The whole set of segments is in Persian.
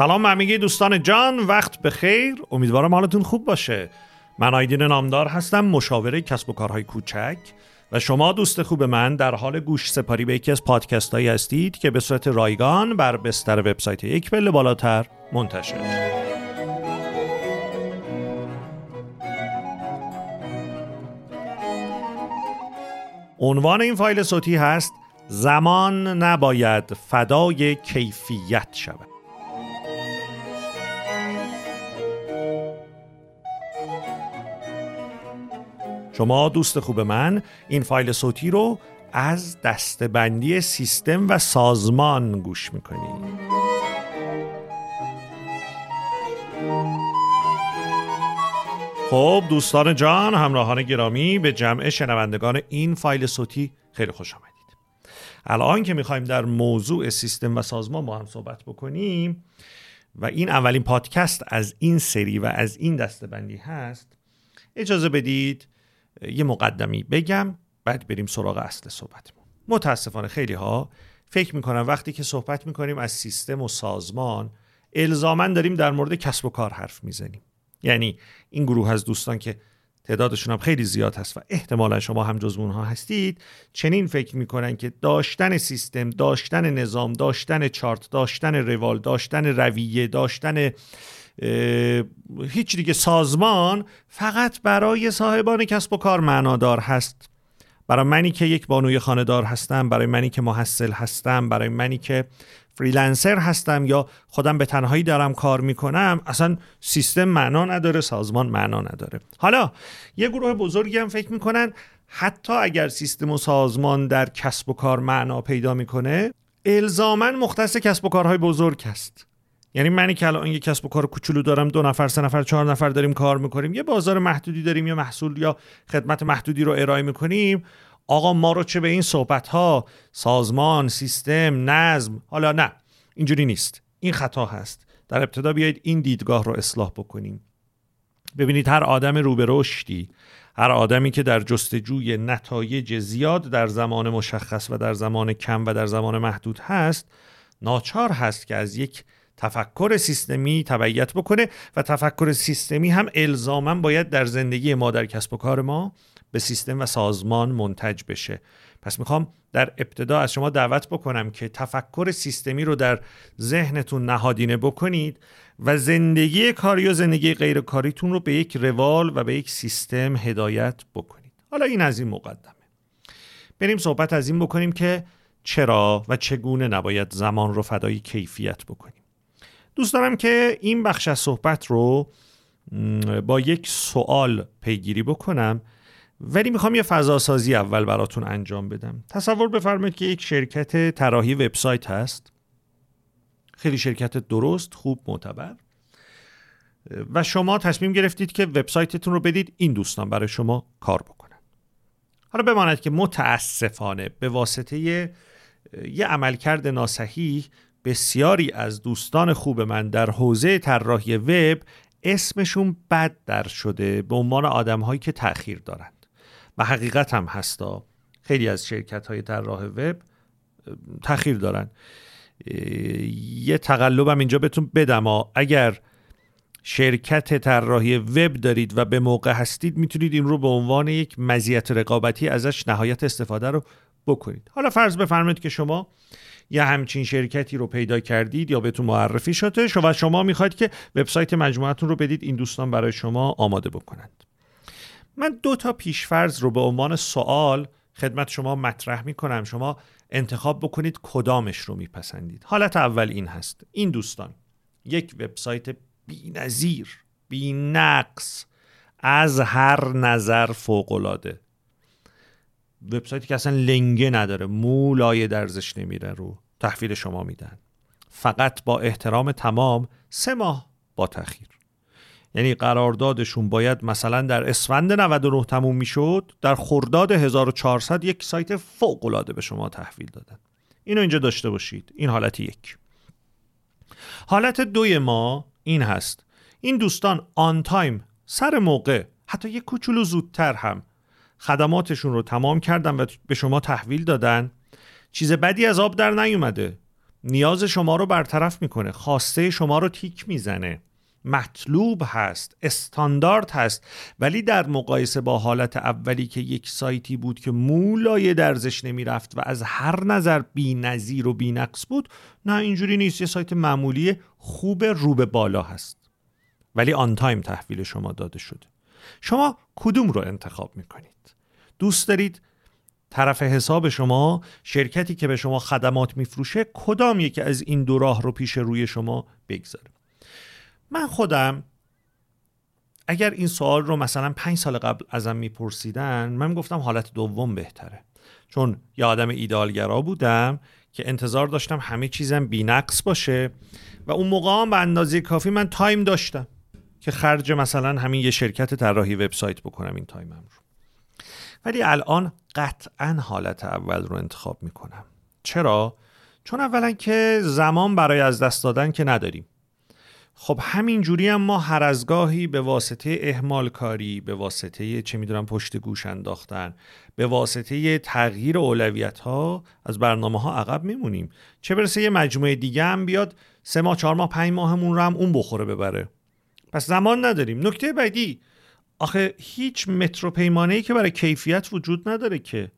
سلام همگی دوستان جان وقت به خیر. امیدوارم حالتون خوب باشه. من آیدین نامدار هستم مشاوره کسب و کارهای کوچک. و شما دوست خوب من در حال گوش سپاری به یکی از پادکست هایی هستید که به صورت رایگان بر بستر وبسایت یک پله بالاتر منتشر. عنوان این فایل صوتی هست زمان نباید فدای کیفیت شود. شما دوست خوب من این فایل صوتی رو از دستبندی سیستم و سازمان گوش می‌کنید خب دوستان جان همراهان گرامی به جمع شنوندگان این فایل صوتی خیلی خوش آمدید. الان که می‌خوایم در موضوع سیستم و سازمان با هم صحبت بکنیم و این اولین پادکست از این سری و از این دستبندی هست اجازه بدید یه مقدمی بگم بعد بریم سراغ اصل صحبتمون. متاسفانه خیلی ها فکر می‌کنن وقتی که صحبت می‌کنیم از سیستم و سازمان الزامن داریم در مورد کسب و کار حرف می‌زنیم. یعنی این گروه از دوستان که تعدادشون هم خیلی زیاد هست و احتمالا شما هم جز اونها هستید چنین فکر می‌کنن که داشتن سیستم داشتن نظام داشتن چارت داشتن روال داشتن رویه داشتن هیچ دیگه سازمان فقط برای صاحبان کسب و کار معنادار هست. برای منی که یک بانوی خاندار هستم برای منی که محصل هستم برای منی که فریلنسر هستم یا خودم به تنهایی دارم کار می‌کنم اصلا سیستم معنا نداره سازمان معنا نداره. حالا یه گروه بزرگی هم فکر می‌کنن حتی اگر سیستم و سازمان در کسب و کار معنا پیدا می‌کنه الزاما مختص کسب و کارهای بزرگ است یعنی منی که الان یه کسب و کار کوچولو دارم دو نفر سه نفر چهار نفر داریم کار می‌کنیم یه بازار محدودی داریم یا محصول یا خدمت محدودی رو ارائه می‌کنیم. آقا ما رو چه به این صحبت ها سازمان سیستم نظم حالا نه اینجوری نیست. این خطا هست. در ابتدا بیایید این دیدگاه رو اصلاح بکنیم. ببینید هر آدم رو به رشدی هر آدمی که در جستجوی نتایج زیاد در زمان مشخص و در زمان کم و در زمان محدود هست ناچار هست که از یک تفکر سیستمی تبعیت بکنه و تفکر سیستمی هم الزاما باید در زندگی ما در کسب و کار ما به سیستم و سازمان منتج بشه. پس می‌خوام در ابتدا از شما دعوت بکنم که تفکر سیستمی رو در ذهنتون نهادینه بکنید و زندگی کاری و زندگی غیر کاریتون رو به یک روال و به یک سیستم هدایت بکنید. حالا این از این مقدمه. بریم صحبت از این بکنیم که چرا و چگونه نباید زمان رو فدای کیفیت بکنیم. دوست دارم که این بخش از صحبت رو با یک سوال پیگیری بکنم ولی می‌خوام یه فضاسازی اول براتون انجام بدم. تصور بفرمایید که یک شرکت طراحی وبسایت هست. خیلی شرکت درست خوب معتبر. و شما تصمیم گرفتید که وبسایتتون رو بدید این دوستان برای شما کار بکنن. حالا بماند که متاسفانه به واسطه یه عملکرد ناسحیح بسیاری از دوستان خوب من در حوزه طراحی وب اسمشون بد در شده به عنوان آدم هایی که تأخیر دارند. و حقیقت هم هستا خیلی از شرکت های طراح وب تأخیر دارن یه تقلبم اینجا بهتون بدم اگر شرکت طراحی وب دارید و به موقع هستید می‌تونید این رو به عنوان یک مزیت رقابتی ازش نهایت استفاده رو بکنید. حالا فرض بفرمایید که شما یه همچین شرکتی رو پیدا کردید یا بهتون معرفی شده و شما می‌خواید که وبسایت مجموعتون رو بدید این دوستان برای شما آماده بکنند. من دو تا پیشفرض رو به عنوان سوال خدمت شما مطرح می‌کنم. شما انتخاب بکنید کدامش رو میپسندید. حالت اول این هست. این دوستان یک وبسایت بی‌نظیر بی‌نقص از هر نظر فوق‌العاده. وبسایتی که اصلا لنگه نداره مولای درزش نمیره رو. تحویل شما میدن. فقط با احترام تمام سه ماه با تاخیر یعنی قراردادشون باید مثلا در اسفند 99 تموم می‌شد در خرداد 1400 یک سایت فوق العاده به شما تحویل دادن. اینو اینجا داشته باشید. این حالت یک. حالت دوی ما این هست. این دوستان آن تایم سر موقع حتی یک کوچولو زودتر هم خدماتشون رو تمام کردن و به شما تحویل دادن. چیز بدی از آب در نیومده. نیاز شما رو برطرف می‌کنه. خواسته شما رو تیک می‌زنه. مطلوب هست استاندارد هست. ولی در مقایسه با حالت اولی که یک سایتی بود که مولای درزش نمی‌رفت و از هر نظر بی نظیر و بی نقص بود نه اینجوری نیست. یه سایت معمولی خوب رو به بالا هست. ولی آن تایم تحویل شما داده شده. شما کدوم رو انتخاب می‌کنید؟ دوست دارید طرف حساب شما شرکتی که به شما خدمات میفروشه کدام یکی از این دو راه رو پیش روی شما بگذاره؟ من خودم اگر این سوال رو مثلا پنج سال قبل ازم میپرسیدن من گفتم حالت دوم بهتره. چون یه آدم ایده‌آل‌گرا بودم که انتظار داشتم همه چیزم بی‌نقص باشه و اون موقع به اندازه کافی من time داشتم که خرج مثلا همین یه شرکت طراحی وبسایت بکنم این time م رو. ولی الان قطعا حالت اول رو انتخاب می‌کنم. چرا؟ چون اولا که زمان برای از دست دادن که نداریم. خب همین جوری هم ما هر از گاهی به واسطه اهمال کاری به واسطه چه می‌دونم پشت گوش انداختن به واسطه تغییر اولویت ها از برنامه ها عقب میمونیم. چه برسه یه مجموعه دیگه هم بیاد سه ماه چهار ماه پنج ماهمون رو هم اون بخوره ببره. پس زمان نداریم. نکته بعدی آخه هیچ مترو پیمانه که برای کیفیت وجود نداره که.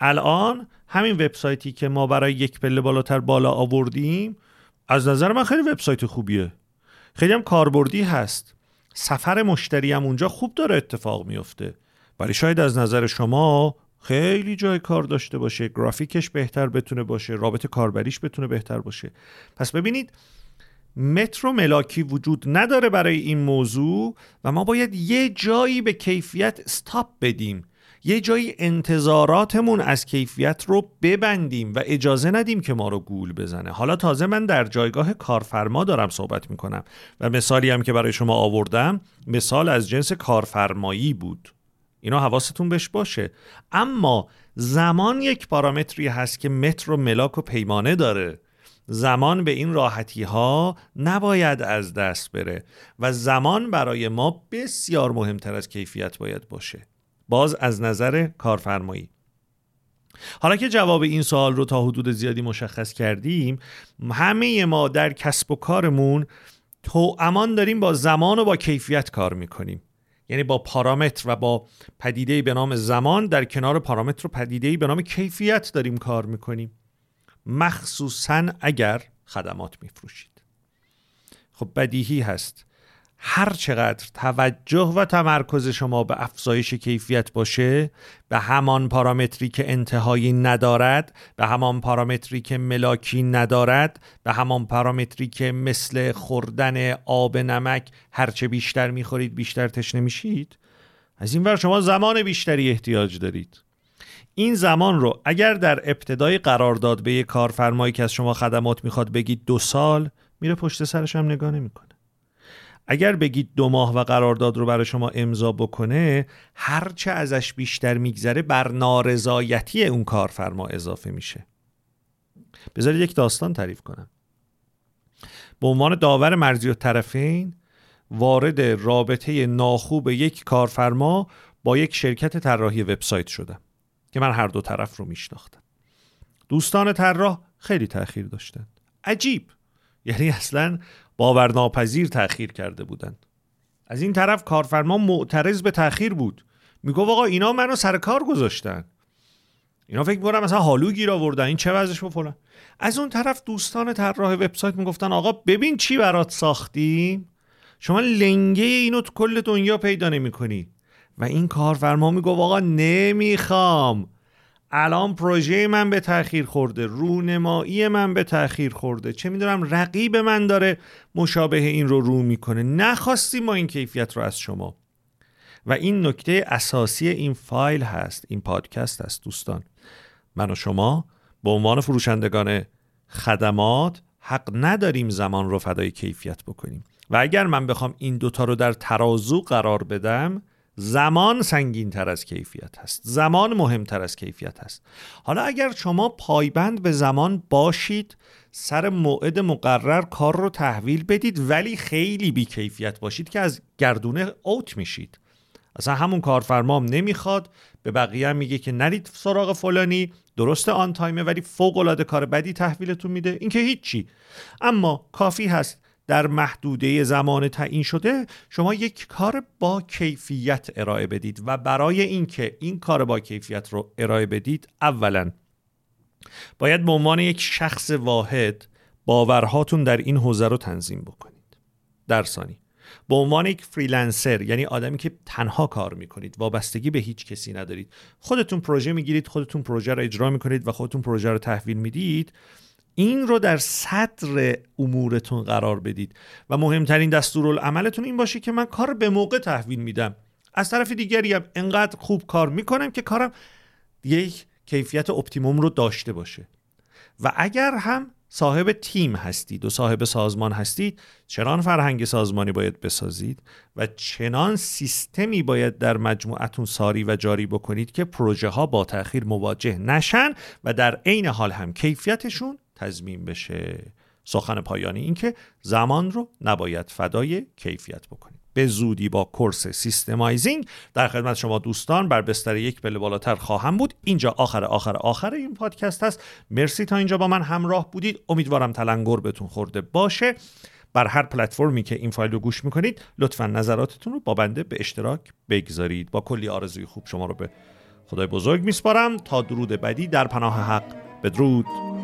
الان همین وبسایتی که ما برای یک پله بالاتر بالا آوردیم از نظر من خیلی وبسایت خوبیه. خیلی هم کاربردی هست. سفر مشتری هم اونجا خوب داره اتفاق میفته. ولی شاید از نظر شما خیلی جای کار داشته باشه گرافیکش بهتر بتونه باشه رابط کاربریش بتونه بهتر باشه. پس ببینید مترو ملاکی وجود نداره برای این موضوع و ما باید یه جایی به کیفیت استاپ بدیم. یه جایی انتظاراتمون از کیفیت رو ببندیم و اجازه ندیم که ما رو گول بزنه. حالا تازه من در جایگاه کارفرما دارم صحبت می‌کنم و مثالی هم که برای شما آوردم مثال از جنس کارفرمایی بود. اینا حواستون بهش باشه. اما زمان یک پارامتری هست که متر و ملاک و پیمانه داره. زمان به این راحتی ها نباید از دست بره و زمان برای ما بسیار مهمتر از کیفیت باید باشه. باز از نظر کارفرمایی. حالا که جواب این سوال رو تا حدود زیادی مشخص کردیم همه ما در کسب و کارمون تو امان داریم با زمان و با کیفیت کار می‌کنیم. یعنی با پارامتر و با پدیده به نام زمان در کنار پارامتر و پدیده به نام کیفیت داریم کار می‌کنیم. مخصوصا اگر خدمات میفروشید. خب بدیهی هست. هر چقدر توجه و تمرکز شما به افزایش کیفیت باشه به همان پارامتری که انتهایی ندارد به همان پارامتری که ملاکی ندارد به همان پارامتری که مثل خوردن آب نمک هرچه بیشتر می‌خورید بیشتر تشنه میشید از این ور شما زمان بیشتری احتیاج دارید. این زمان رو اگر در ابتدای قرارداد به یک کارفرمایی که از شما خدمات می‌خواد بگید دو سال میره پشت سرش هم نگاه نمی‌کنه. اگر بگید دو ماه و قرارداد رو برای شما امضا بکنه هرچه ازش بیشتر میگذره بر نارضایتی اون کارفرما اضافه میشه. بذارید یک داستان تعریف کنم. به عنوان داور مرزی و طرفین وارد رابطه ناخوب یک کارفرما با یک شرکت طراحی وبسایت شدم. که من هر دو طرف رو میشناختم. دوستان طراح خیلی تاخیر داشتند. عجیب! یعنی اصلا باورناپذیر تأخیر کرده بودند. از این طرف کارفرما معترض به تأخیر بود. می‌گفت آقا اینا منو سر کار گذاشتن. اینا فکر می‌کنم مثلا حالو گیر آوردن. این چه وضعش و از اون طرف دوستان طراح وبسایت می‌گفتن آقا ببین چی برات ساختیم. شما لنگه اینو تو کل دنیا پیدا نمی‌کنی. و این کارفرما می‌گفت آقا نمی‌خوام. الان پروژه من به تاخیر خورده رونمایی من به تاخیر خورده. چه می‌دونم رقیب من داره مشابه این رو رو می‌کنه. نخواستیم ما این کیفیت رو از شما. و این نکته اساسی این فایل هست این پادکست هست دوستان. من و شما به عنوان فروشندگان خدمات حق نداریم زمان رو فدای کیفیت بکنیم. و اگر من بخوام این دوتا رو در ترازو قرار بدم زمان سنگین تر از کیفیت هست. زمان مهمتر از کیفیت هست. حالا اگر شما پایبند به زمان باشید سر موعد مقرر کار رو تحویل بدید ولی خیلی بی کیفیت باشید که از گردونه اوت میشید. اصلا همون کارفرمام نمی‌خواد به بقیه هم میگه که نرید سراغ فلانی درسته آن تایمه ولی فوق العاده کار بدی تحویلتون میده. این که هیچی. اما کافی هست در محدوده زمان تعیین شده شما یک کار با کیفیت ارائه بدید و برای اینکه این کار با کیفیت رو ارائه بدید اولا باید به عنوان یک شخص واحد باورهاتون در این حوزه رو تنظیم بکنید. در ثانی به عنوان یک freelancer یعنی آدمی که تنها کار می‌کنید وابستگی به هیچ کسی ندارید خودتون پروژه می‌گیرید خودتون پروژه رو اجرا می‌کنید و خودتون پروژه رو تحویل می‌دید این رو در صدر امورتون قرار بدید. و مهمترین دستورالعملتون این باشه که من کار به موقع تحویل میدم. از طرف دیگری هم انقدر خوب کار می‌کنم که کارم یک کیفیت optimum رو داشته باشه. و اگر هم صاحب تیم هستید و صاحب سازمان هستید چنان فرهنگ سازمانی باید بسازید و چنان سیستمی باید در مجموعتون ساری و جاری بکنید که پروژه ها با تاخیر مواجه نشن و در عین حال هم کیفیتشون تضمین بشه. سخن پایانی این که زمان رو نباید فدای کیفیت بکنید به زودی با course systemizing در خدمت شما دوستان بر بستر یک پله بالاتر خواهم بود. اینجا آخر آخر آخر این پادکست هست مرسی تا اینجا با من همراه بودید. امیدوارم تلنگر بهتون خورده باشه. بر هر پلتفرمی که این فایل رو گوش می‌کنید لطفا نظراتتون رو با بنده به اشتراک بگذارید. با کلی آرزوی خوب شما رو به خدای بزرگ میسپارم. تا درود بعدی در پناه حق. بدرود.